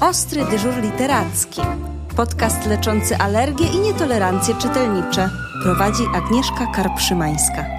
Ostry dyżur literacki. Podcast leczący alergie i nietolerancje czytelnicze. Prowadzi Agnieszka Karpszymańska.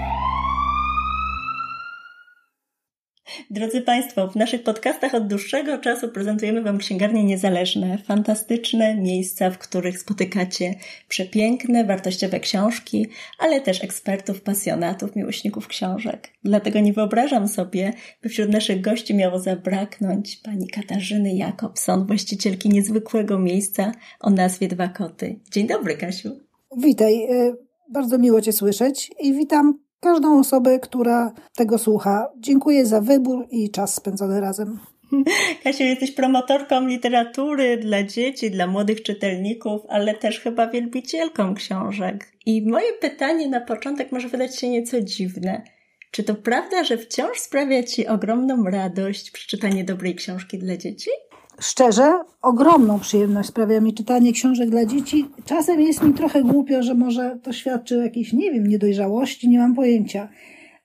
Drodzy Państwo, w naszych podcastach od dłuższego czasu prezentujemy Wam księgarnie niezależne, fantastyczne miejsca, w których spotykacie przepiękne, wartościowe książki, ale też ekspertów, pasjonatów, miłośników książek. Dlatego nie wyobrażam sobie, by wśród naszych gości miało zabraknąć pani Katarzyny Jakobson, właścicielki niezwykłego miejsca o nazwie Dwa Koty. Dzień dobry, Kasiu. Witaj, e, bardzo miło Cię słyszeć i witam każdą osobę, która tego słucha. Dziękuję za wybór i czas spędzony razem. Kasiu, jesteś promotorką literatury dla dzieci, dla młodych czytelników, ale też chyba wielbicielką książek. I moje pytanie na początek może wydać się nieco dziwne. Czy to prawda, że wciąż sprawia Ci ogromną radość przeczytanie dobrej książki dla dzieci? Szczerze, ogromną przyjemność sprawia mi czytanie książek dla dzieci. Czasem jest mi trochę głupio, że może to świadczy o jakiejś, nie wiem, niedojrzałości, nie mam pojęcia.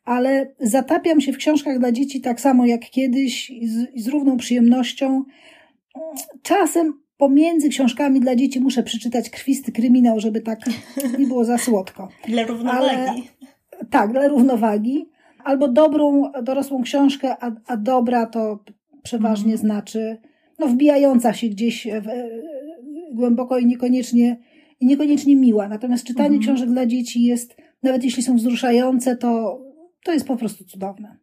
Ale zatapiam się w książkach dla dzieci tak samo jak kiedyś i z, i z równą przyjemnością. Czasem pomiędzy książkami dla dzieci muszę przeczytać krwisty kryminał, żeby tak nie było za słodko. Dla równowagi. Ale, tak, dla równowagi. Albo dobrą, dorosłą książkę, a, a dobra to przeważnie mm. znaczy no, wbijająca się gdzieś w, e, głęboko i niekoniecznie, i niekoniecznie miła. Natomiast czytanie mhm. książek dla dzieci jest, nawet jeśli są wzruszające, to, to jest po prostu cudowne.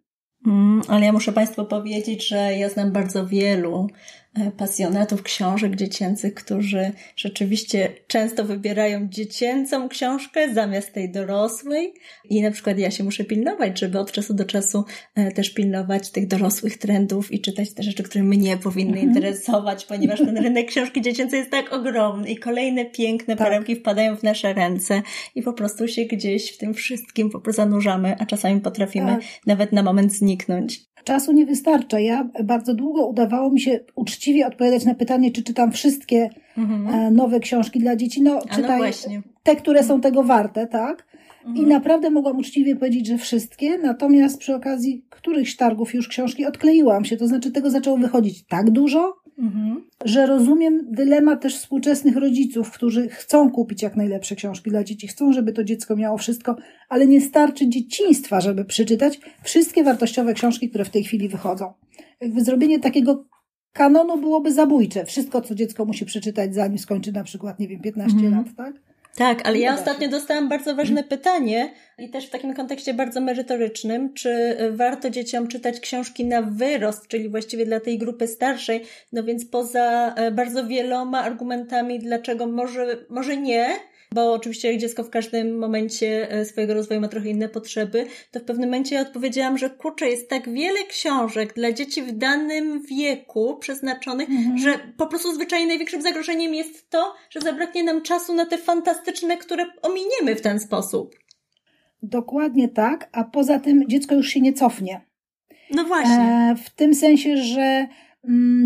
Mm, ale ja muszę Państwu powiedzieć, że ja znam bardzo wielu E, pasjonatów książek dziecięcych, którzy rzeczywiście często wybierają dziecięcą książkę zamiast tej dorosłej. I na przykład ja się muszę pilnować, żeby od czasu do czasu e, też pilnować tych dorosłych trendów i czytać te rzeczy, które mnie powinny mhm. interesować, ponieważ ten rynek książki dziecięcej jest tak ogromny i kolejne piękne tak. perełki wpadają w nasze ręce i po prostu się gdzieś w tym wszystkim po prostu zanurzamy, a czasami potrafimy tak. nawet na moment zniknąć. Czasu nie wystarcza. Ja bardzo długo udawało mi się uczciwie odpowiadać na pytanie, czy czytam wszystkie mhm. E, nowe książki dla dzieci. No, no czytaj no te, które są tego warte, tak? Mhm. I naprawdę mogłam uczciwie powiedzieć, że wszystkie, natomiast przy okazji którychś targów już książki odkleiłam się, to znaczy tego zaczęło wychodzić tak dużo, Mhm. Że rozumiem dylemat też współczesnych rodziców, którzy chcą kupić jak najlepsze książki dla dzieci, chcą, żeby to dziecko miało wszystko, ale nie starczy dzieciństwa, żeby przeczytać wszystkie wartościowe książki, które w tej chwili wychodzą. Jakby zrobienie takiego kanonu byłoby zabójcze. Wszystko, co dziecko musi przeczytać, zanim skończy na przykład, nie wiem, 15 mhm. lat, tak? Tak, ale ja ostatnio dostałam bardzo ważne pytanie i też w takim kontekście bardzo merytorycznym, czy warto dzieciom czytać książki na wyrost, czyli właściwie dla tej grupy starszej, no więc poza e, bardzo wieloma argumentami, dlaczego może, może nie, bo oczywiście dziecko w każdym momencie e, swojego rozwoju ma trochę inne potrzeby, to w pewnym momencie ja odpowiedziałam, że kurczę, jest tak wiele książek dla dzieci w danym wieku przeznaczonych, mhm. że po prostu zwyczajnie największym zagrożeniem jest to, że zabraknie nam czasu na te fantastyczne, które ominiemy w ten sposób. Dokładnie tak, a poza tym dziecko już się nie cofnie. No właśnie. E, w tym sensie, że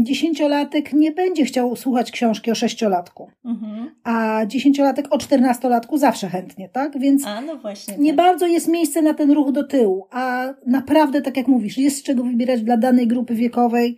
dziesięciolatek nie będzie chciał słuchać książki o sześciolatku, mhm. a dziesięciolatek o czternastolatku zawsze chętnie, tak? Więc a, no właśnie, nie tak. bardzo jest miejsce na ten ruch do tyłu, a naprawdę, tak jak mówisz, jest z czego wybierać dla danej grupy wiekowej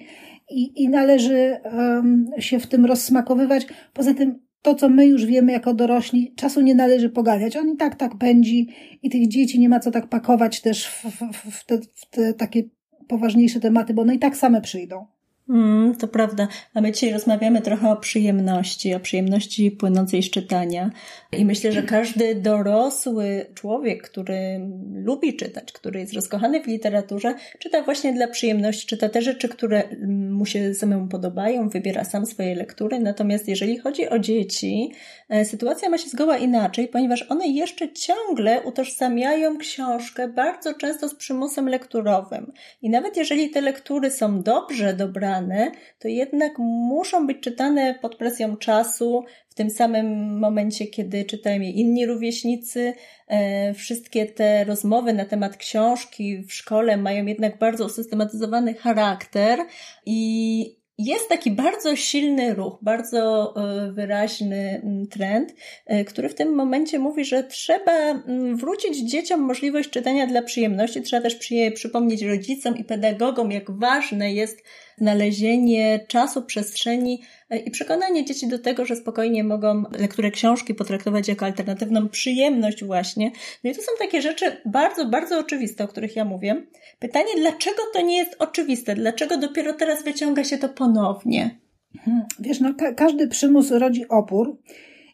i, i należy um, się w tym rozsmakowywać. Poza tym to, co my już wiemy jako dorośli, czasu nie należy poganiać. On i tak tak pędzi i tych dzieci nie ma co tak pakować też w, w, w, te, w te takie poważniejsze tematy, bo one i tak same przyjdą. Mm, to prawda. A my dzisiaj rozmawiamy trochę o przyjemności, o przyjemności płynącej z czytania. I myślę, że każdy dorosły człowiek, który lubi czytać, który jest rozkochany w literaturze, czyta właśnie dla przyjemności, czyta te rzeczy, które mu się samemu podobają, wybiera sam swoje lektury. Natomiast jeżeli chodzi o dzieci, e, sytuacja ma się zgoła inaczej, ponieważ one jeszcze ciągle utożsamiają książkę bardzo często z przymusem lekturowym. I nawet jeżeli te lektury są dobrze dobrane, czytane, to jednak muszą być czytane pod presją czasu, w tym samym momencie, kiedy czytają je inni rówieśnicy. E, wszystkie te rozmowy na temat książki w szkole mają jednak bardzo usystematyzowany charakter i jest taki bardzo silny ruch, bardzo e, wyraźny trend, e, który w tym momencie mówi, że trzeba wrócić dzieciom możliwość czytania dla przyjemności. Trzeba też przypomnieć rodzicom i pedagogom, jak ważne jest znalezienie czasu, przestrzeni e, i przekonanie dzieci do tego, że spokojnie mogą lekturę książki potraktować jako alternatywną przyjemność właśnie. No i to są takie rzeczy bardzo, bardzo oczywiste, o których ja mówię. Pytanie, dlaczego to nie jest oczywiste? Dlaczego dopiero teraz wyciąga się to ponownie? Hmm, wiesz, no ka każdy przymus rodzi opór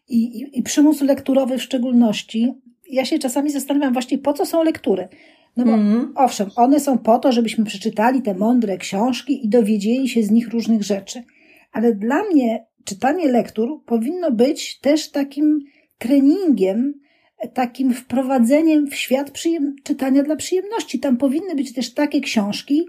i, i, i przymus lekturowy w szczególności. Ja się czasami zastanawiam właśnie, po co są lektury. No bo mm. owszem, one są po to, żebyśmy przeczytali te mądre książki i dowiedzieli się z nich różnych rzeczy. Ale dla mnie czytanie lektur powinno być też takim treningiem, takim wprowadzeniem w świat czytania dla przyjemności. Tam powinny być też takie książki,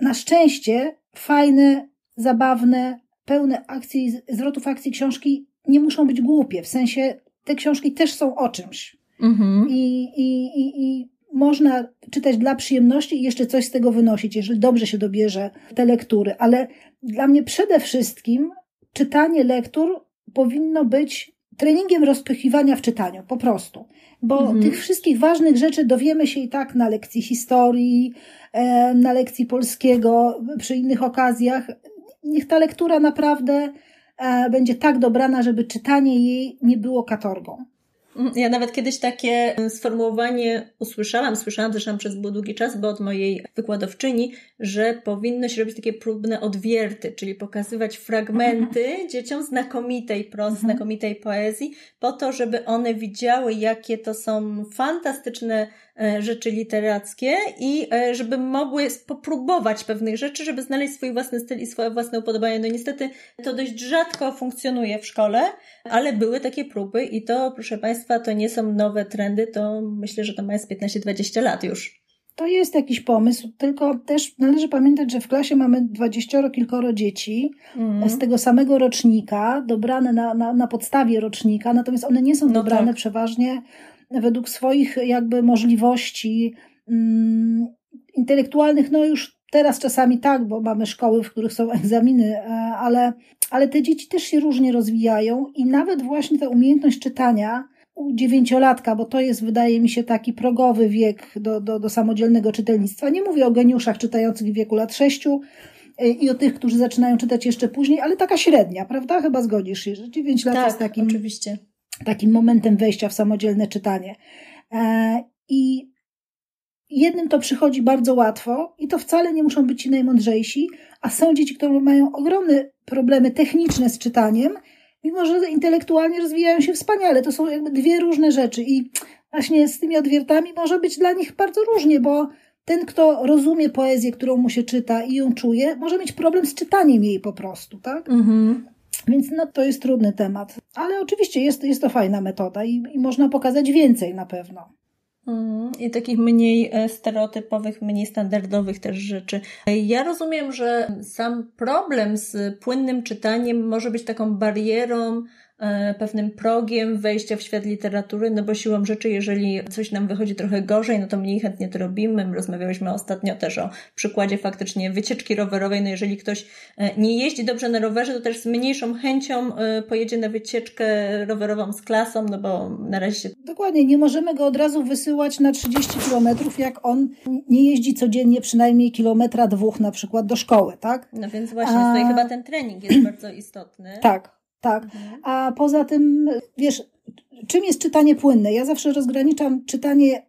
na szczęście fajne, zabawne, pełne akcji, zwrotów akcji książki nie muszą być głupie. W sensie te książki też są o czymś. Mm-hmm. I, i, i, I można czytać dla przyjemności i jeszcze coś z tego wynosić, jeżeli dobrze się dobierze te lektury. Ale dla mnie przede wszystkim czytanie lektur powinno być treningiem rozpychiwania w czytaniu, po prostu. Bo mhm. tych wszystkich ważnych rzeczy dowiemy się i tak na lekcji historii, e, na lekcji polskiego, przy innych okazjach. Niech ta lektura naprawdę e, będzie tak dobrana, żeby czytanie jej nie było katorgą. Ja nawet kiedyś takie sformułowanie usłyszałam, słyszałam zresztą przez długi czas, bo od mojej wykładowczyni, że powinno się robić takie próbne odwierty, czyli pokazywać fragmenty dzieciom znakomitej prozy, mhm. znakomitej poezji, po to, żeby one widziały, jakie to są fantastyczne rzeczy literackie i e, żeby mogły popróbować pewnych rzeczy, żeby znaleźć swój własny styl i swoje własne upodobania. No niestety to dość rzadko funkcjonuje w szkole, ale były takie próby i to, proszę Państwa, to nie są nowe trendy, to myślę, że to ma jest 15-20 lat już. To jest jakiś pomysł, tylko też należy pamiętać, że w klasie mamy dwadzieścioro kilkoro dzieci mm. z tego samego rocznika, dobrane na, na, na podstawie rocznika, natomiast one nie są no dobrane tak. przeważnie według swoich jakby możliwości mm, intelektualnych, no już teraz czasami tak, bo mamy szkoły, w których są egzaminy, e, ale, ale te dzieci też się różnie rozwijają i nawet właśnie ta umiejętność czytania u dziewięciolatka, bo to jest, wydaje mi się, taki progowy wiek do, do, do samodzielnego czytelnictwa. Nie mówię o geniuszach czytających w wieku lat sześciu, e, i o tych, którzy zaczynają czytać jeszcze później, ale taka średnia, prawda? Chyba zgodzisz się, że 9 lat tak, jest takim, oczywiście takim momentem wejścia w samodzielne czytanie. E, I jednym to przychodzi bardzo łatwo i to wcale nie muszą być ci najmądrzejsi, a są dzieci, które mają ogromne problemy techniczne z czytaniem, mimo że intelektualnie rozwijają się wspaniale. To są jakby dwie różne rzeczy i właśnie z tymi odwiertami może być dla nich bardzo różnie, bo ten, kto rozumie poezję, którą mu się czyta i ją czuje, może mieć problem z czytaniem jej po prostu, tak? Mhm. Więc no, to jest trudny temat. Ale oczywiście jest, jest to fajna metoda i, i można pokazać więcej na pewno. Mm, I takich mniej e, stereotypowych, mniej standardowych też rzeczy. Ja rozumiem, że sam problem z płynnym czytaniem może być taką barierą pewnym progiem wejścia w świat literatury, no bo siłą rzeczy, jeżeli coś nam wychodzi trochę gorzej, no to mniej chętnie to robimy. Rozmawiałyśmy ostatnio też o przykładzie faktycznie wycieczki rowerowej. No jeżeli ktoś e, nie jeździ dobrze na rowerze, to też z mniejszą chęcią e, pojedzie na wycieczkę rowerową z klasą, no bo na razie się... Dokładnie, nie możemy go od razu wysyłać na 30 kilometrów, jak on nie jeździ codziennie przynajmniej kilometra dwóch na przykład do szkoły, tak? No więc właśnie, A... tutaj chyba ten trening jest bardzo istotny. Tak, tak. Mhm. A poza tym, wiesz, czym jest czytanie płynne? Ja zawsze rozgraniczam czytanie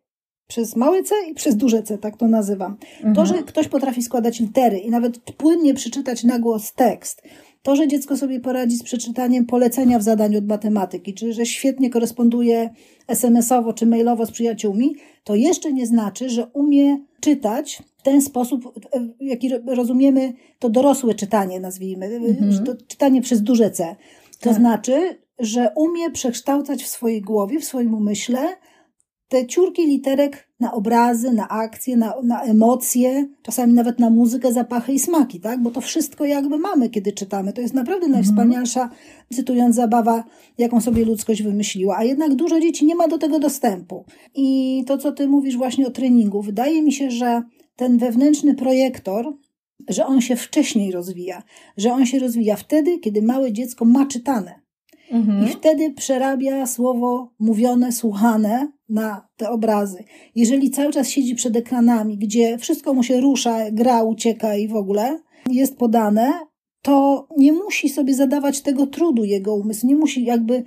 przez małe C i przez duże C, tak to nazywam. Mhm. To, że ktoś potrafi składać litery i nawet płynnie przeczytać na głos tekst, to, że dziecko sobie poradzi z przeczytaniem polecenia w zadaniu od matematyki, czy że świetnie koresponduje SMS-owo czy mailowo z przyjaciółmi, to jeszcze nie znaczy, że umie czytać w ten sposób, jaki rozumiemy to dorosłe czytanie, nazwijmy, mhm. to czytanie przez duże C. To tak. znaczy, że umie przekształcać w swojej głowie, w swoim umyśle te ciurki literek na obrazy, na akcje, na, na emocje, czasami nawet na muzykę, zapachy i smaki, tak? Bo to wszystko jakby mamy, kiedy czytamy. To jest naprawdę mhm. najwspanialsza, cytując zabawa, jaką sobie ludzkość wymyśliła. A jednak dużo dzieci nie ma do tego dostępu. I to, co ty mówisz właśnie o treningu, wydaje mi się, że ten wewnętrzny projektor, że on się wcześniej rozwija, że on się rozwija wtedy, kiedy małe dziecko ma czytane. Mhm. I wtedy przerabia słowo mówione, słuchane na te obrazy. Jeżeli cały czas siedzi przed ekranami, gdzie wszystko mu się rusza, gra, ucieka i w ogóle, jest podane, to nie musi sobie zadawać tego trudu jego umysł, nie musi jakby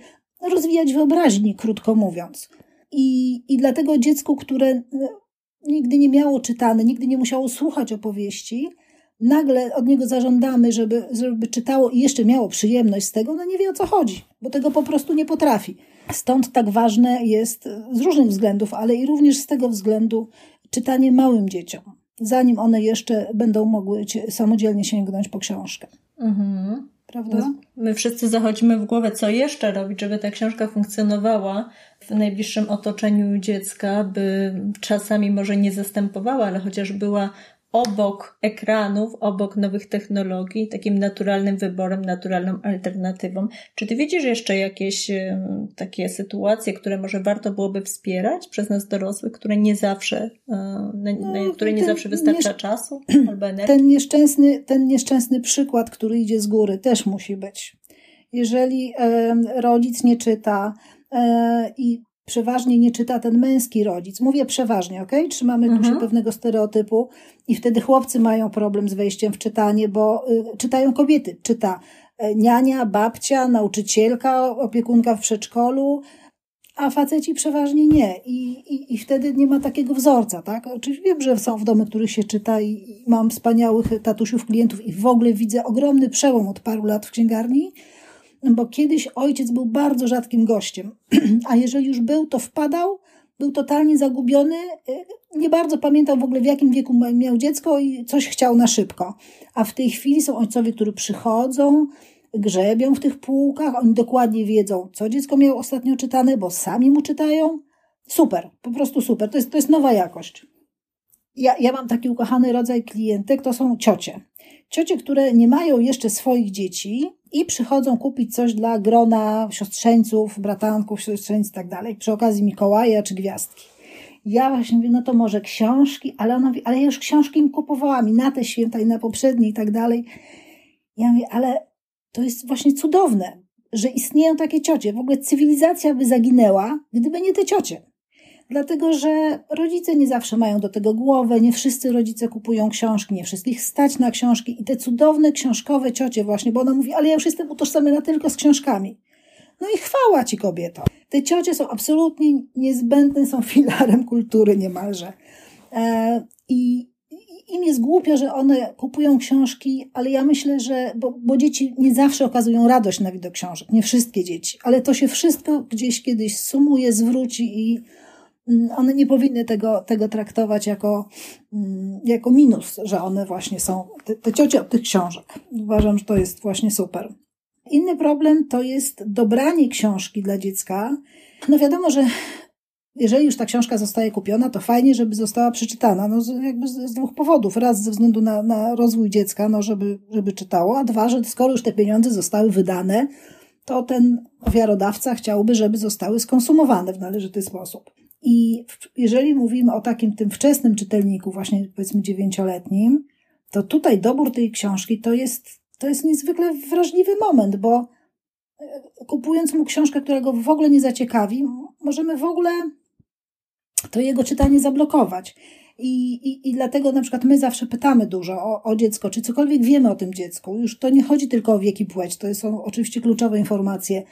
rozwijać wyobraźni, krótko mówiąc. I, i dlatego dziecku, które e, nigdy nie miało czytane, nigdy nie musiało słuchać opowieści, nagle od niego zażądamy, żeby, żeby czytało i jeszcze miało przyjemność z tego, no nie wie o co chodzi, bo tego po prostu nie potrafi. Stąd tak ważne jest z różnych względów, ale i również z tego względu czytanie małym dzieciom, zanim one jeszcze będą mogły samodzielnie sięgnąć po książkę. Mhm. Prawda? My, my wszyscy zachodzimy w głowę, co jeszcze robić, żeby ta książka funkcjonowała w najbliższym otoczeniu dziecka, by czasami może nie zastępowała, ale chociaż była obok ekranów, obok nowych technologii, takim naturalnym wyborem, naturalną alternatywą. Czy ty widzisz jeszcze jakieś takie sytuacje, które może warto byłoby wspierać przez nas dorosłych, które nie zawsze, e, na, no, na które nie zawsze wystarcza czasu albo energii? Ten nieszczęsny, ten nieszczęsny przykład, który idzie z góry, też musi być. Jeżeli e, rodzic nie czyta e, i przeważnie nie czyta ten męski rodzic. Mówię przeważnie, ok? Trzymamy mhm. tu się pewnego stereotypu i wtedy chłopcy mają problem z wejściem w czytanie, bo y, czytają kobiety. Czyta y, niania, babcia, nauczycielka, opiekunka w przedszkolu, a faceci przeważnie nie. I, i, I wtedy nie ma takiego wzorca, tak? Oczywiście wiem, że są w domy, których się czyta i, i mam wspaniałych tatusiów, klientów i w ogóle widzę ogromny przełom od paru lat w księgarni, bo kiedyś ojciec był bardzo rzadkim gościem, a jeżeli już był, to wpadał, był totalnie zagubiony, y, nie bardzo pamiętał w ogóle w jakim wieku miał dziecko i coś chciał na szybko. A w tej chwili są ojcowie, którzy przychodzą, grzebią w tych półkach, oni dokładnie wiedzą, co dziecko miało ostatnio czytane, bo sami mu czytają. Super, po prostu super. To jest, to jest nowa jakość. Ja, ja mam taki ukochany rodzaj klientek, to są ciocie. Ciocie, które nie mają jeszcze swoich dzieci, i przychodzą kupić coś dla grona siostrzeńców, bratanków, siostrzeńców i tak dalej, przy okazji Mikołaja czy Gwiazdki. Ja właśnie mówię, no to może książki, ale ona mówi, ale ja już książki im kupowałam i na te święta, i na poprzednie i tak dalej. Ja mówię, ale to jest właśnie cudowne, że istnieją takie ciocie. W ogóle cywilizacja by zaginęła, gdyby nie te ciocie dlatego że rodzice nie zawsze mają do tego głowę, nie wszyscy rodzice kupują książki, nie wszystkich stać na książki i te cudowne książkowe ciocie właśnie, bo ona mówi, ale ja już jestem utożsamiona tylko z książkami. No i chwała ci kobieto. Te ciocie są absolutnie niezbędne, są filarem kultury niemalże. E, I im jest głupio, że one kupują książki, ale ja myślę, że, bo, bo, dzieci nie zawsze okazują radość na widok książek, nie wszystkie dzieci, ale to się wszystko gdzieś kiedyś sumuje, zwróci i one nie powinny tego, tego traktować jako, mm, jako minus, że one właśnie są, te, te ciocie od tych książek. Uważam, że to jest właśnie super. Inny problem to jest dobranie książki dla dziecka. No wiadomo, że jeżeli już ta książka zostaje kupiona, to fajnie, żeby została przeczytana. No jakby z, z dwóch powodów. Raz ze względu na, na rozwój dziecka, no żeby, żeby czytało, a dwa, że skoro już te pieniądze zostały wydane, to ten ofiarodawca chciałby, żeby zostały skonsumowane w należyty sposób. I jeżeli mówimy o takim tym wczesnym czytelniku, właśnie powiedzmy dziewięcioletnim, to tutaj dobór tej książki to jest, to jest niezwykle wrażliwy moment, bo e, kupując mu książkę, która go w ogóle nie zaciekawi, możemy w ogóle to jego czytanie zablokować. I, i, I dlatego na przykład my zawsze pytamy dużo o, o dziecko, czy cokolwiek wiemy o tym dziecku. Już to nie chodzi tylko o wiek i płeć, to są oczywiście kluczowe informacje,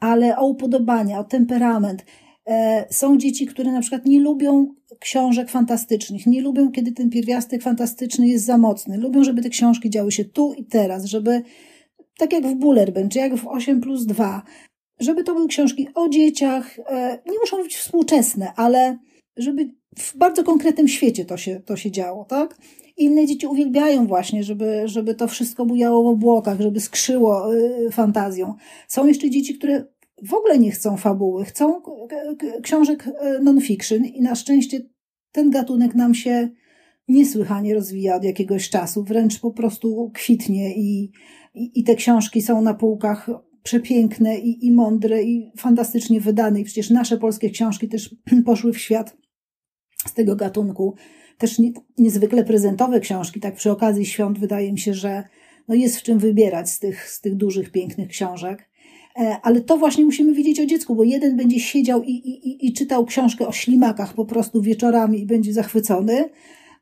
ale o upodobania, o temperament. E, są dzieci, które na przykład nie lubią książek fantastycznych, nie lubią, kiedy ten pierwiastek fantastyczny jest za mocny. Lubią, żeby te książki działy się tu i teraz, żeby, tak jak w Bullerbyn, czy jak w 8 plus 2, żeby to były książki o dzieciach, e, nie muszą być współczesne, ale żeby w bardzo konkretnym świecie to się, to się działo, tak? Inne dzieci uwielbiają właśnie, żeby, żeby to wszystko bujało w obłokach, żeby skrzyło y, fantazją. Są jeszcze dzieci, które w ogóle nie chcą fabuły, chcą książek e, non-fiction i na szczęście ten gatunek nam się niesłychanie rozwija od jakiegoś czasu, wręcz po prostu kwitnie i, i, i te książki są na półkach przepiękne i, i mądre i fantastycznie wydane i przecież nasze polskie książki też poszły w świat z tego gatunku. Też nie, niezwykle prezentowe książki, tak przy okazji świąt wydaje mi się, że no jest w czym wybierać z tych, z tych dużych, pięknych książek. E, ale to właśnie musimy wiedzieć o dziecku, bo jeden będzie siedział i, i, i czytał książkę o ślimakach po prostu wieczorami i będzie zachwycony,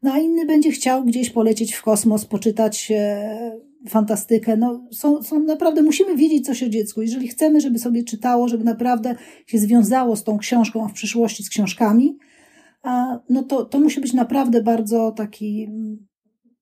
no a inny będzie chciał gdzieś polecieć w kosmos, poczytać e, fantastykę. No, są, są naprawdę, musimy wiedzieć coś o dziecku. Jeżeli chcemy, żeby sobie czytało, żeby naprawdę się związało z tą książką, a w przyszłości z książkami, no to, to musi być naprawdę bardzo taki mm,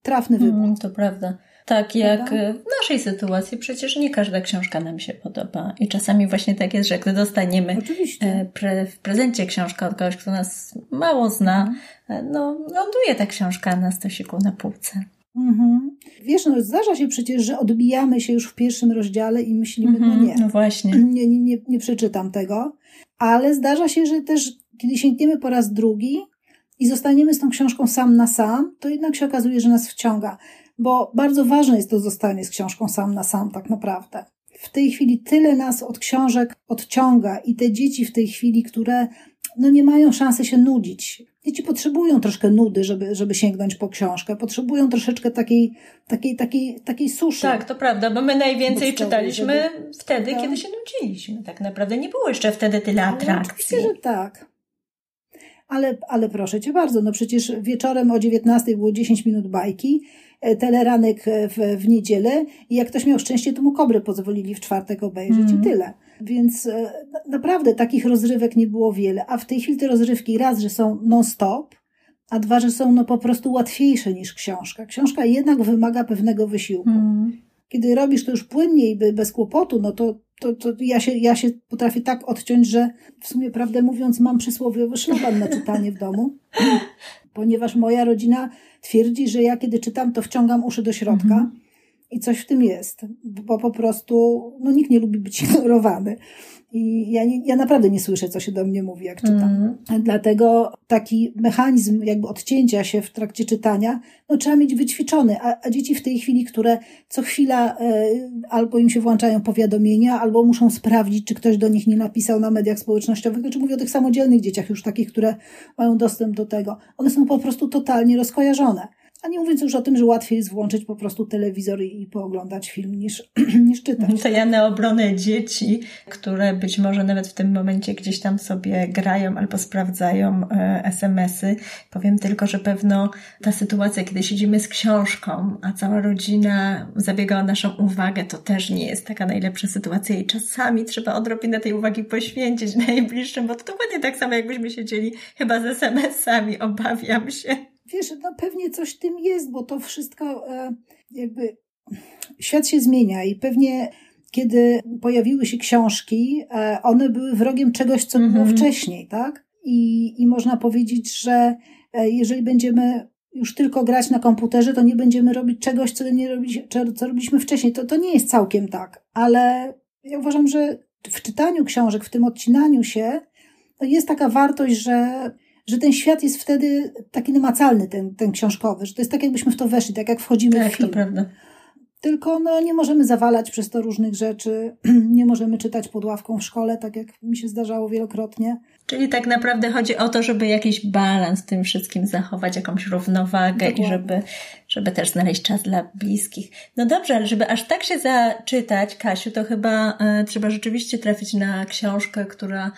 trafny wybór. Mm, to prawda. Tak, jak w naszej sytuacji przecież nie każda książka nam się podoba. I czasami właśnie tak jest, że gdy dostaniemy e, pre, w prezencie książkę od kogoś, kto nas mało zna, mhm. e, no ląduje ta książka na stosiku na półce. Mhm. Wiesz, no zdarza się przecież, że odbijamy się już w pierwszym rozdziale i myślimy, no mhm, no nie. No właśnie. Nie, nie, nie, nie przeczytam tego. Ale zdarza się, że też kiedy sięgniemy po raz drugi i zostaniemy z tą książką sam na sam, to jednak się okazuje, że nas wciąga bo bardzo ważne jest to zostanie z książką sam na sam, tak naprawdę. W tej chwili tyle nas od książek odciąga i te dzieci w tej chwili, które no nie mają szansy się nudzić. Dzieci potrzebują troszkę nudy, żeby, żeby sięgnąć po książkę. Potrzebują troszeczkę takiej, takiej, takiej, takiej suszy. Tak, to prawda, bo my najwięcej czytaliśmy żeby... wtedy, tak. kiedy się nudziliśmy. Tak naprawdę nie było jeszcze wtedy tyle atrakcji. Oczywiście, że tak. Ale, ale proszę cię bardzo, no przecież wieczorem o 19 było 10 minut bajki, teleranek e, w, w niedzielę i jak ktoś miał szczęście, to mu kobry pozwolili w czwartek obejrzeć mm. i mhm. tyle. Więc e, naprawdę takich rozrywek nie było wiele, a w tej chwili te rozrywki raz, że są non-stop, a dwa, że są no po prostu łatwiejsze niż książka. Książka jednak wymaga pewnego wysiłku. Mm. Kiedy robisz to już płynniej, bez kłopotu, no to, to, to ja, się, ja się potrafię tak odciąć, że w sumie, prawdę mówiąc, mam przysłowiowy szlaban na czytanie w domu, ponieważ moja rodzina twierdzi, że ja kiedy czytam, to wciągam uszy do środka. Mhm. I coś w tym jest, bo po prostu no, nikt nie lubi być ignorowany. I ja, nie, ja naprawdę nie słyszę, co się do mnie mówi, jak czytam. Mm. Dlatego taki mechanizm jakby odcięcia się w trakcie czytania, no trzeba mieć wyćwiczony. A, a dzieci w tej chwili, które co chwila e, albo im się włączają powiadomienia, albo muszą sprawdzić, czy ktoś do nich nie napisał na mediach społecznościowych, znaczy mówię o tych samodzielnych dzieciach już takich, które mają dostęp do tego. One są po prostu totalnie rozkojarzone. A nie mówiąc już o tym, że łatwiej jest włączyć po prostu telewizor i pooglądać film niż, niż czytać. To ja na obronę dzieci, które być może nawet w tym momencie gdzieś tam sobie grają albo sprawdzają e, SMS-y, powiem tylko, że pewno ta sytuacja, kiedy siedzimy z książką, a cała rodzina zabiega o naszą uwagę, to też nie jest taka najlepsza sytuacja i czasami trzeba odrobinę tej uwagi poświęcić najbliższym, bo to dokładnie tak samo jakbyśmy siedzieli chyba z SMS-ami, obawiam się. Wiesz, no pewnie coś w tym jest, bo to wszystko e, jakby świat się zmienia i pewnie kiedy pojawiły się książki, e, one były wrogiem czegoś, co było mhm. wcześniej, tak? I, I można powiedzieć, że e, jeżeli będziemy już tylko grać na komputerze, to nie będziemy robić czegoś, co, nie robić, co robiliśmy wcześniej. To, to nie jest całkiem tak, ale ja uważam, że w czytaniu książek, w tym odcinaniu się, jest taka wartość, że że ten świat jest wtedy taki namacalny, ten, ten książkowy, że to jest tak, jakbyśmy w to weszli, tak jak wchodzimy tak, w film. To prawda. Tylko no, nie możemy zawalać przez to różnych rzeczy, nie możemy czytać pod ławką w szkole, tak jak mi się zdarzało wielokrotnie. Czyli tak naprawdę chodzi o to, żeby jakiś balans w tym wszystkim zachować, jakąś równowagę Dokładnie. i żeby, żeby też znaleźć czas dla bliskich. No dobrze, ale żeby aż tak się zaczytać, Kasiu, to chyba e, trzeba rzeczywiście trafić na książkę, która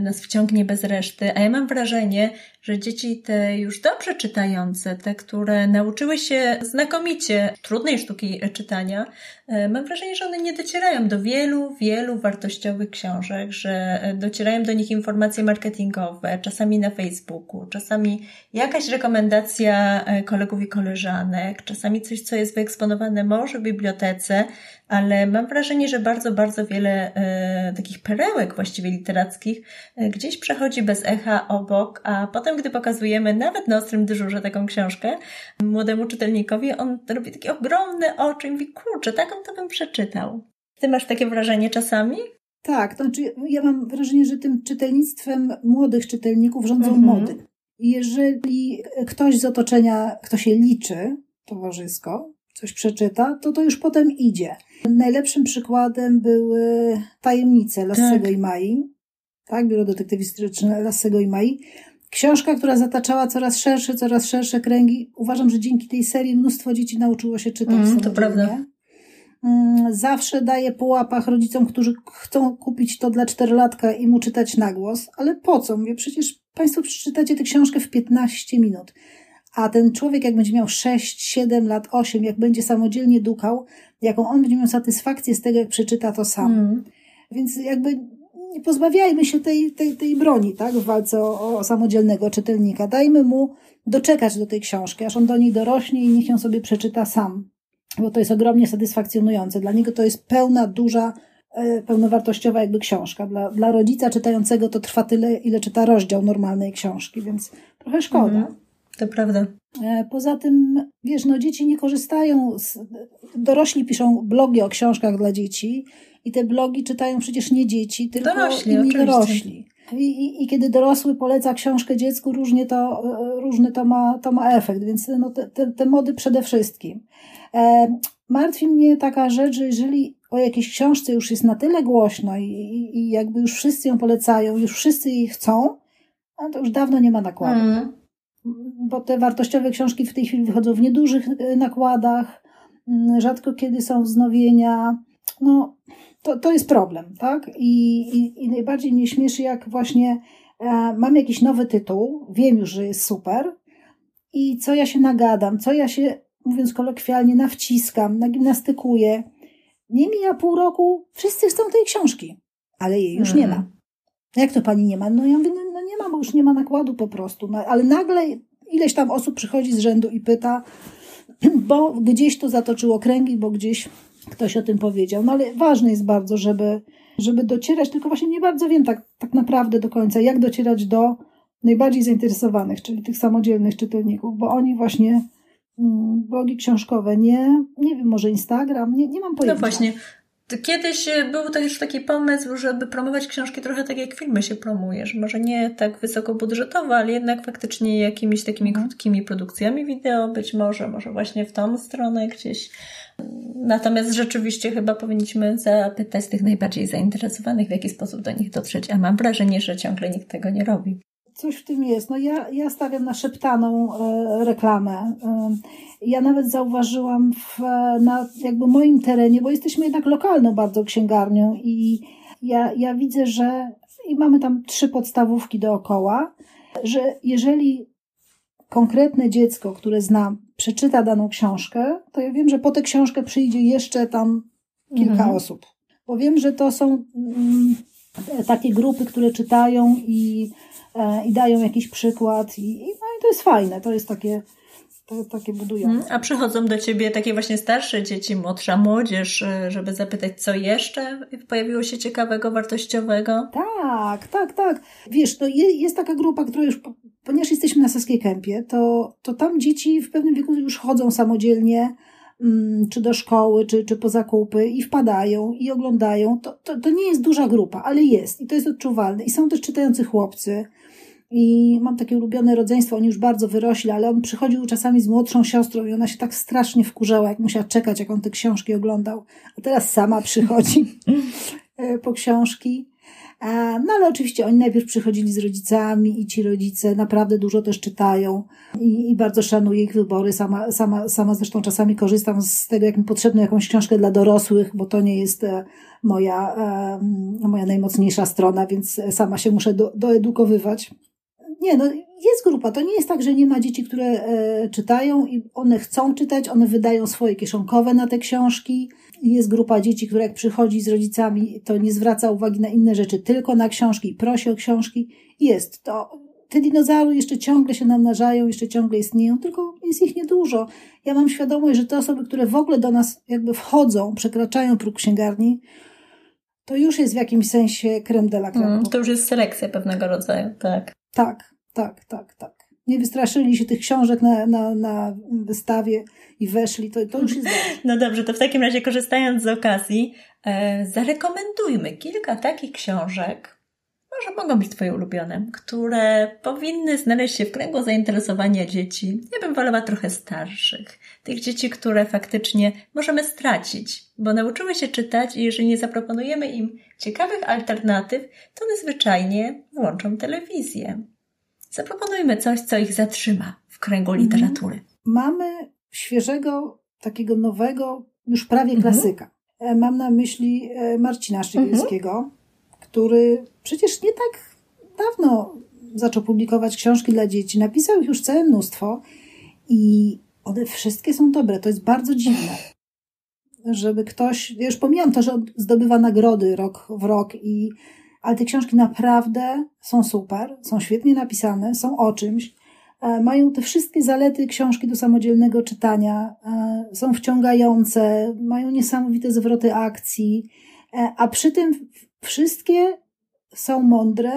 nas wciągnie bez reszty, a ja mam wrażenie, że dzieci te już dobrze czytające, te, które nauczyły się znakomicie trudnej sztuki czytania, e, mam wrażenie, że one nie docierają do wielu, wielu wartościowych książek, że docierają do nich informacje marketingowe, czasami na Facebooku, czasami jakaś rekomendacja e, kolegów i koleżanek, czasami coś, co jest wyeksponowane może w bibliotece, ale mam wrażenie, że bardzo, bardzo wiele e, takich perełek właściwie literackich e, gdzieś przechodzi bez echa obok, a potem, gdy pokazujemy nawet na ostrym dyżurze taką książkę młodemu czytelnikowi, on robi takie ogromne oczy i mówi, kurczę, taką to bym przeczytał. Ty masz takie wrażenie czasami? Tak, to znaczy ja mam wrażenie, że tym czytelnictwem młodych czytelników rządzą mhm. mody. Jeżeli ktoś z otoczenia, kto się liczy towarzysko, coś przeczyta, to to już potem idzie. Najlepszym przykładem były tajemnice Lassego tak. i Mai, tak, biuro detektywistyczne Lassego i Mai. Książka, która zataczała coraz szersze, coraz szersze kręgi. Uważam, że dzięki tej serii mnóstwo dzieci nauczyło się czytać mm, To prawda. Zawsze daję po łapach rodzicom, którzy chcą kupić to dla czterolatka i mu czytać na głos. Ale po co? Mówię, przecież Państwo przeczytacie tę książkę w 15 minut. A ten człowiek, jak będzie miał 6, 7 lat, 8, jak będzie samodzielnie dukał, jaką on będzie miał satysfakcję z tego, jak przeczyta to sam. Mm. Więc jakby nie pozbawiajmy się tej, tej, tej broni, tak, w walce o, o samodzielnego czytelnika. Dajmy mu doczekać do tej książki, aż on do niej dorośnie i niech ją sobie przeczyta sam. Bo to jest ogromnie satysfakcjonujące. Dla niego to jest pełna, duża, e, pełnowartościowa jakby książka. Dla, dla rodzica czytającego to trwa tyle, ile czyta rozdział normalnej książki, więc trochę szkoda. Mhm, to prawda. E, poza tym, wiesz, no dzieci nie korzystają, z, dorośli piszą blogi o książkach dla dzieci i te blogi czytają przecież nie dzieci, tylko dorośli, inni oczywiście. dorośli. I, i, I, kiedy dorosły poleca książkę dziecku, różnie to, e, różny to ma, to ma efekt, więc no, te, te, te mody przede wszystkim. E, martwi mnie taka rzecz, że jeżeli o jakiejś książce już jest na tyle głośno i, i, i jakby już wszyscy ją polecają, już wszyscy jej chcą, no to już dawno nie ma nakładu. Mm. Bo te wartościowe książki w tej chwili wychodzą w niedużych e, nakładach, mm, rzadko kiedy są wznowienia. No, to, to jest problem, tak? I, i, i najbardziej mnie śmieszy, jak właśnie e, mam jakiś nowy tytuł, wiem już, że jest super i co ja się nagadam, co ja się, mówiąc kolokwialnie, nawciskam, nagimnastykuję. Nie mija pół roku, wszyscy chcą tej książki, ale jej już nie ma. Mhm. Jak to pani nie ma? No ja mówię, no nie ma, bo już nie ma nakładu po prostu. No, ale nagle ileś tam osób przychodzi z rzędu i pyta, bo gdzieś to zatoczyło kręgi, bo gdzieś ktoś o tym powiedział. No ale ważne jest bardzo, żeby, żeby docierać, tylko właśnie nie bardzo wiem tak, tak naprawdę do końca, jak docierać do najbardziej zainteresowanych, czyli tych samodzielnych czytelników, bo oni właśnie mm, blogi książkowe, nie, nie wiem, może Instagram, nie, nie mam pojęcia. No właśnie, Kiedyś był też taki pomysł, żeby promować książki trochę tak jak filmy się promuje, że może nie tak wysokobudżetowo, ale jednak faktycznie jakimiś takimi mhm. krótkimi produkcjami wideo, być może, może właśnie w tą stronę gdzieś. Natomiast rzeczywiście chyba powinniśmy zapytać tych najbardziej zainteresowanych, w jaki sposób do nich dotrzeć, a mam wrażenie, że ciągle nikt tego nie robi. Coś w tym jest. No ja, ja stawiam na szeptaną e, reklamę. E, ja nawet zauważyłam w, na jakby moim terenie, bo jesteśmy jednak lokalną bardzo księgarnią i ja, ja widzę, że i mamy tam trzy podstawówki dookoła, że jeżeli konkretne dziecko, które znam, przeczyta daną książkę, to ja wiem, że po tę książkę przyjdzie jeszcze tam kilka mhm. osób. Bo wiem, że to są mm, takie grupy, które czytają i, i dają jakiś przykład, i, i, no i to jest fajne, to jest takie to, takie budujące. Hmm, a przychodzą do ciebie takie właśnie starsze dzieci, młodsza młodzież, y, żeby zapytać, co jeszcze pojawiło się ciekawego, wartościowego? Tak, tak, tak. Wiesz, to jest taka grupa, która już, ponieważ jesteśmy na Saskiej Kępie, to, to tam dzieci w pewnym wieku już chodzą samodzielnie, mm, czy do szkoły, czy, czy po zakupy i wpadają i oglądają. To, to, to nie jest duża grupa, ale jest i to jest odczuwalne. I są też czytający chłopcy, i mam takie ulubione rodzeństwo, oni już bardzo wyrośli, ale on przychodził czasami z młodszą siostrą i ona się tak strasznie wkurzała, jak musiała czekać, jak on te książki oglądał. A teraz sama przychodzi e, po książki. No ale oczywiście oni najpierw przychodzili z rodzicami i ci rodzice naprawdę dużo też czytają i, i, bardzo szanuję ich wybory. Sama, sama, sama zresztą czasami korzystam z tego, jak mi potrzebna jakąś książkę dla dorosłych, bo to nie jest e, moja, moja najmocniejsza strona, więc sama się muszę do, doedukowywać. Nie, no jest grupa. To nie jest tak, że nie ma dzieci, które e, czytają i one chcą czytać, one wydają swoje kieszonkowe na te książki. Jest grupa dzieci, która jak przychodzi z rodzicami, to nie zwraca uwagi na inne rzeczy, tylko na książki i prosi o książki. Jest to. Te dinozaury jeszcze ciągle się namnażają, jeszcze ciągle istnieją, tylko jest ich niedużo. Ja mam świadomość, że te osoby, które w ogóle do nas jakby wchodzą, przekraczają próg księgarni, to już jest w jakimś sensie creme de la creme. Mm, to już jest selekcja pewnego rodzaju, tak. Tak, tak, tak, tak. Nie wystraszyli się tych książek na, na, na wystawie i weszli, to, to już jest. No dobrze, to w takim razie korzystając z okazji, e, zarekomendujmy kilka takich książek, może mogą być Twoje ulubione, które powinny znaleźć się w kręgu zainteresowania dzieci. Ja bym wolała trochę starszych. Tych dzieci, które faktycznie możemy stracić, bo nauczyły się czytać i jeżeli nie zaproponujemy im ciekawych alternatyw, to one zwyczajnie włączą telewizję. Zaproponujmy coś, co ich zatrzyma w kręgu mhm. literatury. Mamy świeżego, takiego nowego, już prawie mhm. klasyka. Mhm. Mam na myśli e, Marcina Szygielskiego, mhm. który przecież nie tak dawno zaczął publikować książki dla dzieci. Napisał ich już całe mnóstwo I one wszystkie są dobre. To jest bardzo dziwne. Żeby ktoś, ja już pomijam to, że on zdobywa nagrody rok w rok i ale te książki naprawdę są super, są świetnie napisane, są o czymś. E, mają te wszystkie zalety książki do samodzielnego czytania, e, są wciągające, mają niesamowite zwroty akcji, e, a przy tym wszystkie są mądre.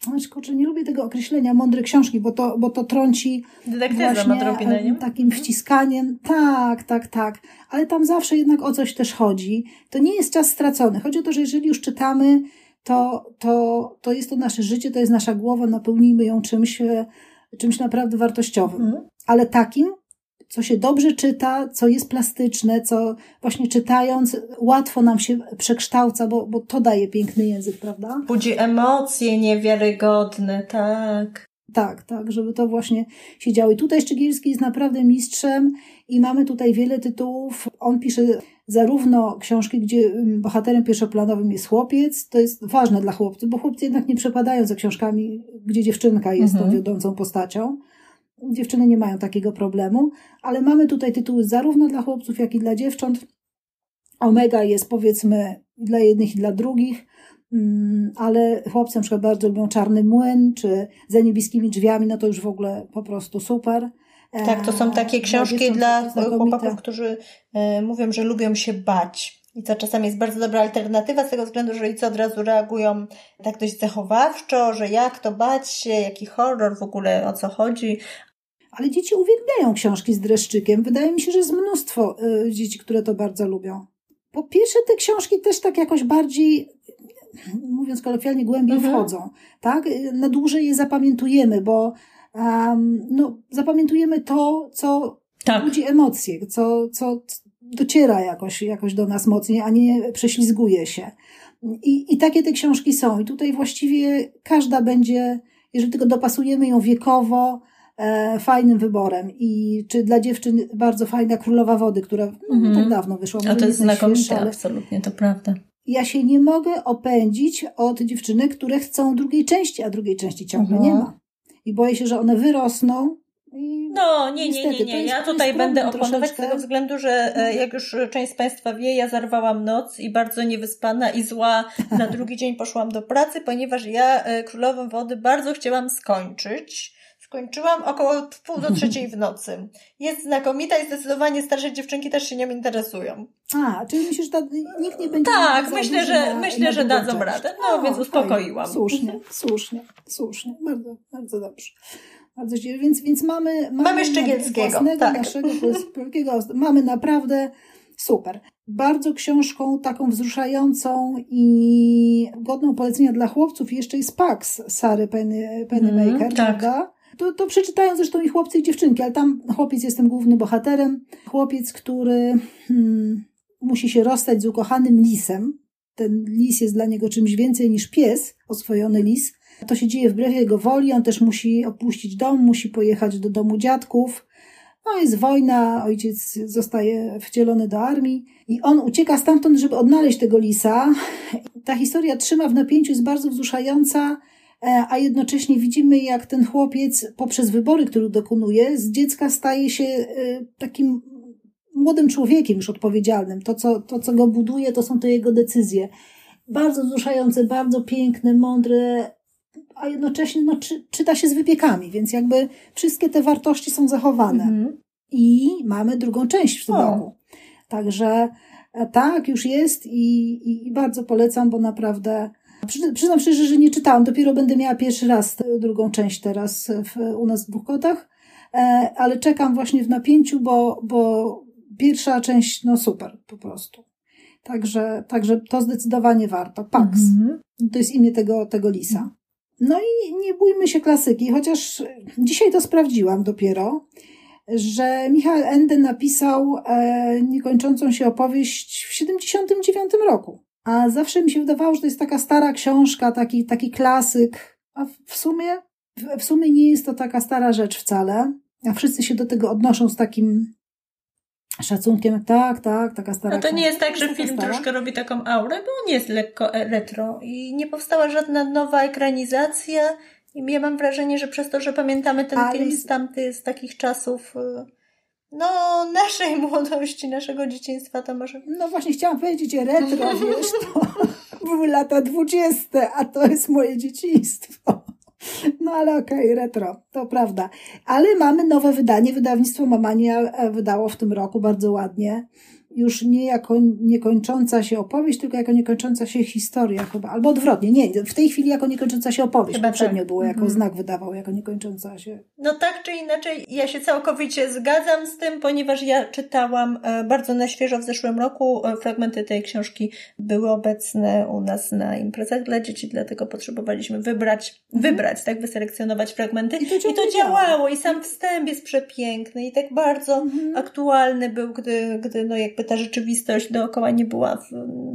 Znaczy, kurczę, nie lubię tego określenia mądre książki, bo to, bo to trąci właśnie takim wciskaniem. Tak, tak, tak. Ale tam zawsze jednak o coś też chodzi. To nie jest czas stracony. Chodzi o to, że jeżeli już czytamy, to, to, to jest to nasze życie, to jest nasza głowa, napełnijmy ją czymś, czymś naprawdę wartościowym. Mhm. Ale takim, co się dobrze czyta, co jest plastyczne, co właśnie czytając łatwo nam się przekształca, bo, bo to daje piękny język, prawda? Budzi emocje niewiarygodne, tak. Tak, tak, żeby to właśnie się działo. I tutaj Szczygielski jest naprawdę mistrzem i mamy tutaj wiele tytułów. On pisze zarówno książki, gdzie mm, bohaterem pierwszoplanowym jest chłopiec, to jest ważne dla chłopców, bo chłopcy jednak nie przepadają za książkami, gdzie dziewczynka jest mhm. tą wiodącą postacią. Dziewczyny nie mają takiego problemu, ale mamy tutaj tytuły zarówno dla chłopców, jak i dla dziewcząt. Omega jest powiedzmy dla jednych i dla drugich, mm, ale chłopcy na przykład bardzo lubią Czarny Młyn, czy Za niebieskimi drzwiami, no to już w ogóle po prostu super. Tak, to są takie książki dla chłopaków, którzy e, mówią, że lubią się bać. I to czasami jest bardzo dobra alternatywa z tego względu, że rodzice od razu reagują tak dość zachowawczo, że jak to bać się, jaki horror, w ogóle o co chodzi. Ale dzieci uwielbiają książki z dreszczykiem. Wydaje mi się, że jest mnóstwo y, dzieci, które to bardzo lubią. Po pierwsze, te książki też tak jakoś bardziej, mówiąc kolokwialnie, głębiej mhm. wchodzą. Tak? Na dłużej je zapamiętujemy, bo um, no, zapamiętujemy to, co tak. budzi emocje, co, co dociera jakoś, jakoś do nas mocniej, a nie prześlizguje się. I, I takie te książki są. I tutaj właściwie każda będzie, jeżeli tylko dopasujemy ją wiekowo, e, fajnym wyborem. I czy dla dziewczyn bardzo fajna Królowa Wody, która no, mm -hmm. tak dawno wyszła. A to jest znakomite, absolutnie, to prawda. Ja się nie mogę opędzić od dziewczynek, które chcą drugiej części, a drugiej części ciągle mm -hmm. nie ma i boję się, że one wyrosną. no, nie, nie, nie, nie. Ja tutaj będę oponować z tego względu, że e, no. jak już część z Państwa wie, ja zarwałam noc i bardzo niewyspana i zła na drugi dzień poszłam do pracy, ponieważ ja e, Królową Wody bardzo chciałam skończyć. Skończyłam około pół do trzeciej w nocy. Jest znakomita i zdecydowanie starsze dziewczynki też się nią interesują. A, czyli myślisz, że nikt nie będzie... Tak, myślę, że, na, myślę, na że dadzą radę. No, A, więc uspokoiłam. Słusznie, słusznie, słusznie. Bardzo, bardzo dobrze. Bardzo Więc, więc mamy... Mamy, mamy Szczegielskiego, tak. naszego polskiego, mamy naprawdę super. Bardzo książką taką wzruszającą i godną polecenia dla chłopców jeszcze jest Pax Sary Penny, Pennymaker, mm, tak. prawda? To, to przeczytają zresztą i chłopcy i dziewczynki, ale tam chłopiec jest tym głównym bohaterem. Chłopiec, który hmm, musi się rozstać z ukochanym lisem. Ten lis jest dla niego czymś więcej niż pies, oswojony lis. To się dzieje wbrew jego woli, on też musi opuścić dom, musi pojechać do domu dziadków. No jest wojna, ojciec zostaje wcielony do armii i on ucieka stamtąd, żeby odnaleźć tego lisa. Ta historia trzyma w napięciu, jest bardzo wzruszająca. E, a jednocześnie widzimy, jak ten chłopiec poprzez wybory, które dokonuje, z dziecka staje się e, takim młodym człowiekiem już odpowiedzialnym. To, co, to, co go buduje, to są te jego decyzje. Bardzo wzruszające, bardzo piękne, mądre, a jednocześnie no, czy, czyta się z wypiekami, więc jakby wszystkie te wartości są zachowane. Mhm. I mamy drugą część w tym roku. Także e, tak, już jest i, i, i bardzo polecam, bo naprawdę Przyznam szczerze, że nie czytałam. Dopiero będę miała pierwszy raz drugą część teraz w, u nas w Buchkotach, e, ale czekam właśnie w napięciu, bo, bo pierwsza część, no super, po prostu. Także, także to zdecydowanie warto. Pax. Mm -hmm. To jest imię tego, tego lisa. No i nie bójmy się klasyki, chociaż dzisiaj to sprawdziłam dopiero, że Michał Ende napisał e, niekończącą się opowieść w 79 roku. A zawsze mi się wydawało, że to jest taka stara książka, taki, taki klasyk. A w sumie, w, w sumie nie jest to taka stara rzecz wcale. A wszyscy się do tego odnoszą z takim szacunkiem, tak, tak, taka stara. No to nie jest tak, że film stara. troszkę robi taką aurę, bo on jest lekko e, retro i nie powstała żadna nowa ekranizacja I ja mam wrażenie, że przez to, że pamiętamy ten Ale... film z tamty, z takich czasów, y, no, naszej młodości, naszego dzieciństwa, to może... No właśnie, chciałam powiedzieć retro, wiesz, to były lata dwudzieste, a to jest moje dzieciństwo. No ale okej, okay, retro, to prawda. Ale mamy nowe wydanie, wydawnictwo Mamania e, wydało w tym roku bardzo ładnie już nie jako niekończąca się opowieść, tylko jako niekończąca się historia chyba. Albo odwrotnie, nie, w tej chwili jako niekończąca się opowieść. Chyba Poprzednio tak. było jako mhm. znak wydawał, jako niekończąca się. No tak czy inaczej, ja się całkowicie zgadzam z tym, ponieważ ja czytałam e, bardzo na świeżo w zeszłym roku. E, fragmenty tej książki były obecne u nas na imprezach dla dzieci, dlatego potrzebowaliśmy wybrać, mhm. wybrać, tak, wyselekcjonować fragmenty. I to, I to działało, i sam wstęp jest przepiękny i tak bardzo mhm. aktualny był, gdy, gdy no jakby ta rzeczywistość dookoła nie była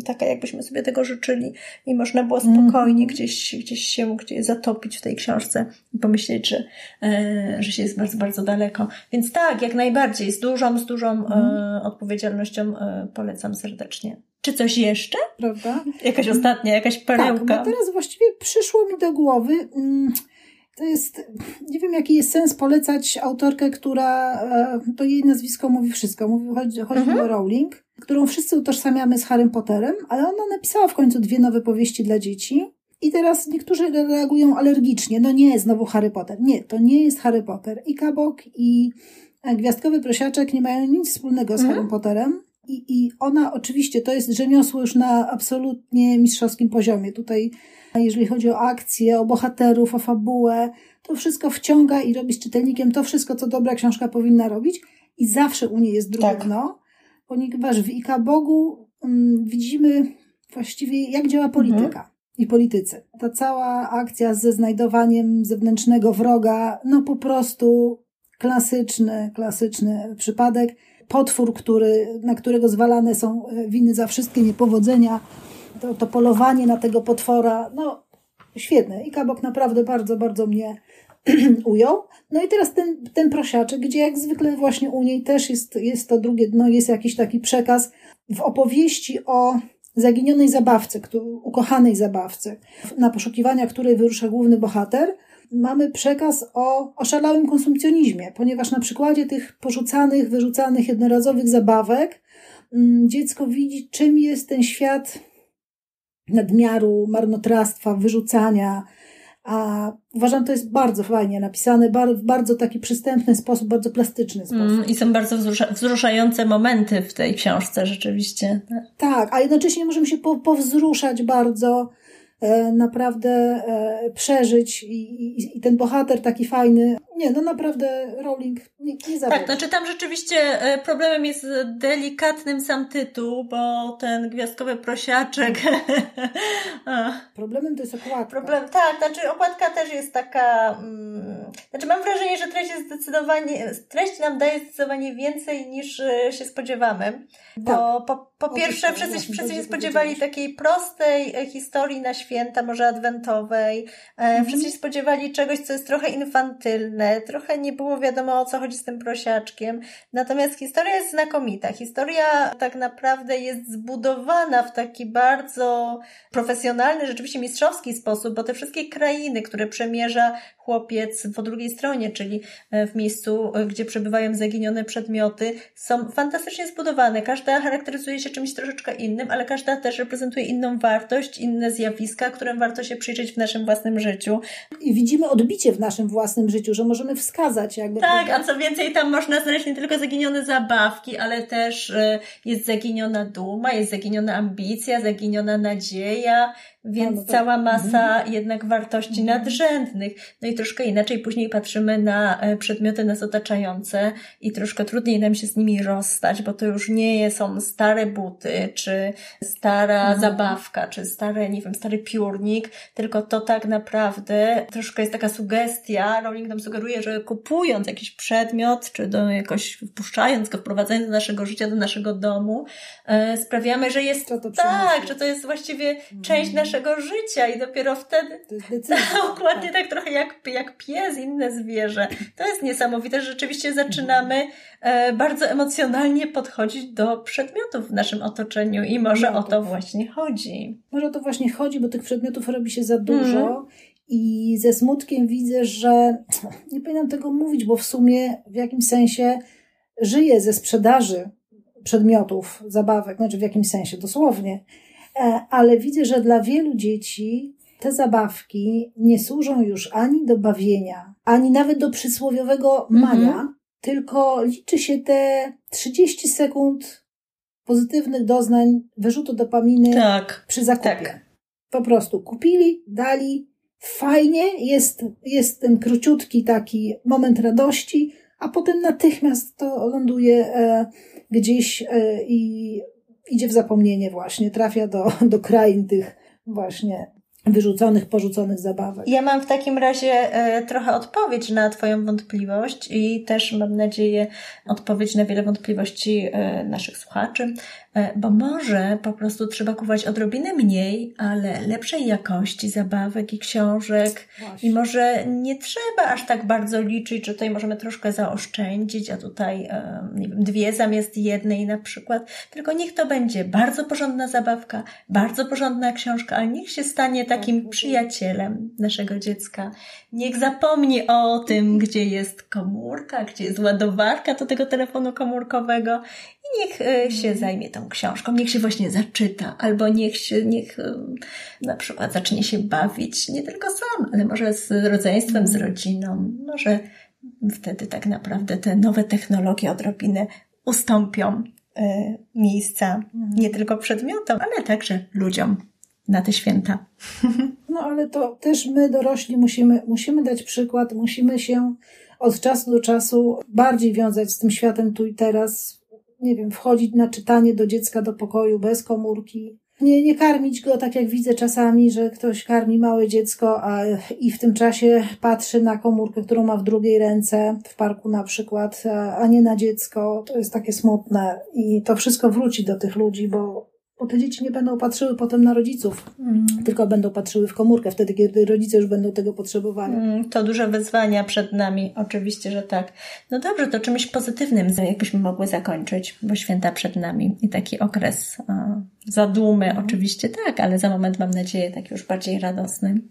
taka, jakbyśmy sobie tego życzyli i można było spokojnie mm. gdzieś, gdzieś się gdzieś zatopić w tej książce i pomyśleć, że, e, że się jest bardzo, bardzo daleko. Więc tak, jak najbardziej, z dużą, z dużą mm. e, odpowiedzialnością e, polecam serdecznie. Czy coś jeszcze? Prawda? Jakaś ostatnia, jakaś perełka. Tak, no teraz właściwie przyszło mi do głowy... Mm, to jest, nie wiem jaki jest sens polecać autorkę, która, e, to jej nazwisko mówi wszystko, mówi, chodzi, chodzi mhm. o Rowling, którą wszyscy utożsamiamy z Harrym Potterem, ale ona napisała w końcu dwie nowe powieści dla dzieci. I teraz niektórzy reagują alergicznie. No nie, znowu Harry Potter. Nie, to nie jest Harry Potter. I Kabok, i Gwiazdkowy Prosiaczek nie mają nic wspólnego z mhm. Harrym Potterem. I, I ona oczywiście, to jest rzemiosło już na absolutnie mistrzowskim poziomie. Tutaj jeżeli chodzi o akcję, o bohaterów, o fabułę, to wszystko wciąga i robi z czytelnikiem to wszystko, co dobra książka powinna robić. I zawsze u niej jest drugie tak. dno, ponieważ w Ika Bogu um, widzimy właściwie, jak działa polityka. Mhm. I politycy. Ta cała akcja ze znajdowaniem zewnętrznego wroga, no po prostu klasyczny, klasyczny przypadek. Potwór, który, na którego zwalane są e, winy za wszystkie niepowodzenia to, to polowanie na tego potwora, no świetne. I Kabok naprawdę bardzo, bardzo mnie ujął. No i teraz ten, ten prosiaczek, gdzie jak zwykle właśnie u niej też jest, jest to drugie dno, jest jakiś taki przekaz w opowieści o zaginionej zabawce, ukochanej zabawce, na poszukiwania której wyrusza główny bohater, mamy przekaz o oszalałym konsumpcjonizmie, ponieważ na przykładzie tych porzucanych, wyrzucanych jednorazowych zabawek mm, dziecko widzi, czym jest ten świat nadmiaru, marnotrawstwa, wyrzucania. A uważam, to jest bardzo fajnie napisane, w bardzo taki przystępny sposób, bardzo plastyczny sposób. Mm, I są bardzo wzruszające momenty w tej książce, rzeczywiście. Tak, a jednocześnie możemy się powzruszać bardzo naprawdę e, przeżyć i, i, i, ten bohater taki fajny. Nie, no naprawdę Rowling nie, nie Tak, znaczy tam rzeczywiście e, problemem jest delikatnym sam tytuł, bo ten gwiazdkowy prosiaczek. Problemem to jest okładka. Problem, tak, znaczy okładka też jest taka. Mm, znaczy mam wrażenie, że treść jest zdecydowanie, treść nam daje zdecydowanie więcej niż się spodziewamy. Bo tak. po, po pierwsze, wszyscy, wszyscy się spodziewali takiej prostej historii na święta, może adwentowej. Mhm. Wszyscy się spodziewali czegoś, co jest trochę infantylne, trochę nie było wiadomo o co chodzi z tym prosiaczkiem. Natomiast historia jest znakomita. Historia tak naprawdę jest zbudowana w taki bardzo profesjonalny, rzeczywiście mistrzowski sposób, bo te wszystkie krainy, które przemierza chłopiec po drugiej stronie, czyli e, w miejscu, e, gdzie przebywają zaginione przedmioty, są fantastycznie zbudowane. Każda charakteryzuje się czymś troszeczkę innym, ale każda też reprezentuje inną wartość, inne zjawiska, którym warto się przyjrzeć w naszym własnym życiu. I widzimy odbicie w naszym własnym życiu, że możemy wskazać jakby. Tak, a co więcej, tam można znaleźć nie tylko zaginione zabawki, ale też e, jest zaginiona duma, jest zaginiona ambicja, zaginiona nadzieja, więc no, no cała masa mhm. jednak wartości mhm. nadrzędnych. No i troszkę inaczej później patrzymy na e, przedmioty nas otaczające i troszkę trudniej nam się z nimi rozstać, bo to już nie są stare buty, czy stara mhm. zabawka, czy stare, nie wiem, stary piórnik, tylko to tak naprawdę troszkę jest taka sugestia. Rowling nam sugeruje, że kupując jakiś przedmiot, czy do jakoś wpuszczając go, wprowadzając do naszego życia, do naszego domu, e, sprawiamy, że jest to tak, że to jest właściwie mhm. część naszego naszego życia i dopiero wtedy dokładnie tak trochę jak, jak pies, inne zwierzę. To jest niesamowite, że rzeczywiście zaczynamy e, bardzo emocjonalnie podchodzić do przedmiotów w naszym otoczeniu i może o to właśnie chodzi. Może o to właśnie chodzi, bo tych przedmiotów robi się za dużo mm I ze smutkiem widzę, że nie powinnam tego mówić, bo w sumie w jakimś sensie żyję ze sprzedaży przedmiotów, zabawek, znaczy w jakimś sensie dosłownie, ale widzę, że dla wielu dzieci te zabawki nie służą już ani do bawienia, ani nawet do przysłowiowego mania, mhm. tylko liczy się te 30 sekund pozytywnych doznań wyrzutu dopaminy tak, przy zakupie. Tak. Po prostu kupili, dali, fajnie, jest, jest ten króciutki taki moment radości, a potem natychmiast to ląduje e, gdzieś e, i idzie w zapomnienie właśnie, trafia do, do krain tych właśnie wyrzuconych, porzuconych zabawek. Ja mam w takim razie e, trochę odpowiedź na Twoją wątpliwość i też mam nadzieję odpowiedź na wiele wątpliwości e, naszych słuchaczy. E, bo może po prostu trzeba kupować odrobinę mniej, ale lepszej jakości zabawek i książek. Właśnie. I może nie trzeba aż tak bardzo liczyć, że tutaj możemy troszkę zaoszczędzić, a tutaj nie wiem, dwie zamiast jednej na przykład. Tylko niech to będzie bardzo porządna zabawka, bardzo porządna książka, ale niech się stanie takim przyjacielem naszego dziecka. Niech zapomni o tym, gdzie jest komórka, gdzie jest ładowarka do tego telefonu komórkowego niech e, się mhm. zajmie tą książką, niech się właśnie zaczyta, albo niech się, niech e, na przykład zacznie się bawić, nie tylko sam, ale może z rodzeństwem, z mhm. rodziną. Może wtedy tak naprawdę te nowe technologie odrobinę ustąpią e, miejsca mhm. nie tylko przedmiotom, ale także ludziom na te święta. No ale to też my dorośli musimy, musimy dać przykład, musimy się od czasu do czasu bardziej wiązać z tym światem tu i teraz, nie wiem, wchodzić na czytanie do dziecka do pokoju bez komórki. Nie, nie karmić go tak jak widzę czasami, że ktoś karmi małe dziecko a, i w tym czasie patrzy na komórkę, którą ma w drugiej ręce, w parku na przykład, a, a nie na dziecko. To jest takie smutne i to wszystko wróci do tych ludzi, bo bo te dzieci nie będą patrzyły potem na rodziców, mm. tylko będą patrzyły w komórkę wtedy, kiedy rodzice już będą tego potrzebowali. Mm, to duże wyzwania przed nami, oczywiście, że tak. No dobrze, to czymś pozytywnym jakbyśmy mogły zakończyć, bo święta przed nami i taki okres a, zadumy, mm. oczywiście tak, ale za moment mam nadzieję taki już bardziej radosny.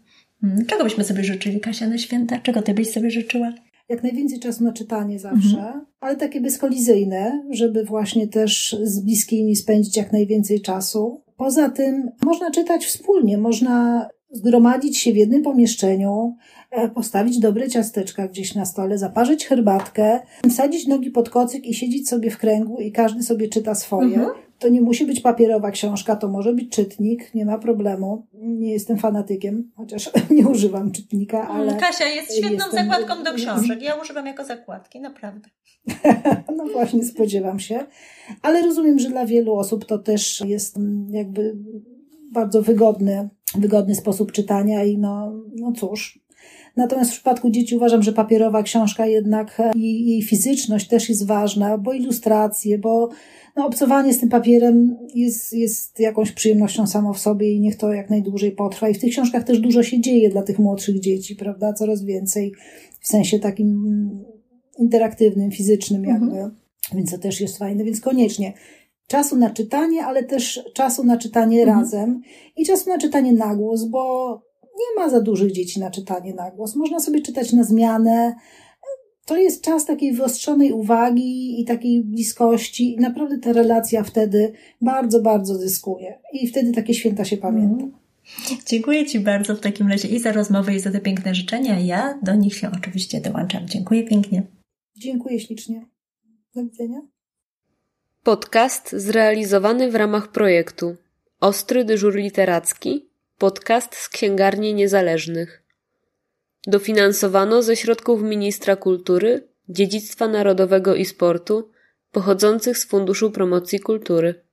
Mm, czego byśmy sobie życzyli, Kasia, na święta? Czego ty byś sobie życzyła? Jak najwięcej czasu na czytanie zawsze, mhm. ale takie bezkolizyjne, żeby właśnie też z bliskimi spędzić jak najwięcej czasu. Poza tym można czytać wspólnie, można zgromadzić się w jednym pomieszczeniu, e, postawić dobre ciasteczka gdzieś na stole, zaparzyć herbatkę, wsadzić nogi pod kocyk i siedzieć sobie w kręgu i każdy sobie czyta swoje. Mhm. To nie musi być papierowa książka, to może być czytnik, nie ma problemu. Nie jestem fanatykiem, chociaż nie używam czytnika, mm, ale. Kasia jest świetną jestem... zakładką do książek. Ja używam jako zakładki, naprawdę. no właśnie, spodziewam się. Ale rozumiem, że dla wielu osób to też jest mm, jakby bardzo wygodny, wygodny sposób czytania i no, no cóż. Natomiast w przypadku dzieci uważam, że papierowa książka jednak e, jej, jej fizyczność też jest ważna, bo ilustracje, bo no, obcowanie z tym papierem jest, jest jakąś przyjemnością samo w sobie i niech to jak najdłużej potrwa. I w tych książkach też dużo się dzieje dla tych młodszych dzieci, prawda? Coraz więcej w sensie takim interaktywnym, fizycznym jakby. Mhm. Więc to też jest fajne, więc koniecznie czasu na czytanie, ale też czasu na czytanie mhm. razem i czasu na czytanie na głos, bo nie ma za dużych dzieci na czytanie na głos. Można sobie czytać na zmianę, to jest czas takiej wyostrzonej uwagi i takiej bliskości i naprawdę ta relacja wtedy bardzo, bardzo zyskuje. I wtedy takie święta się pamięta. Mm. Dziękuję Ci bardzo w takim razie i za rozmowę, i za te piękne życzenia. Ja do nich się oczywiście dołączam. Dziękuję pięknie. Dziękuję ślicznie. Do widzenia. Podcast zrealizowany w ramach projektu Ostry Dyżur Literacki, podcast z księgarni niezależnych. Dofinansowano ze środków Ministra Kultury, Dziedzictwa Narodowego i Sportu pochodzących z Funduszu Promocji Kultury.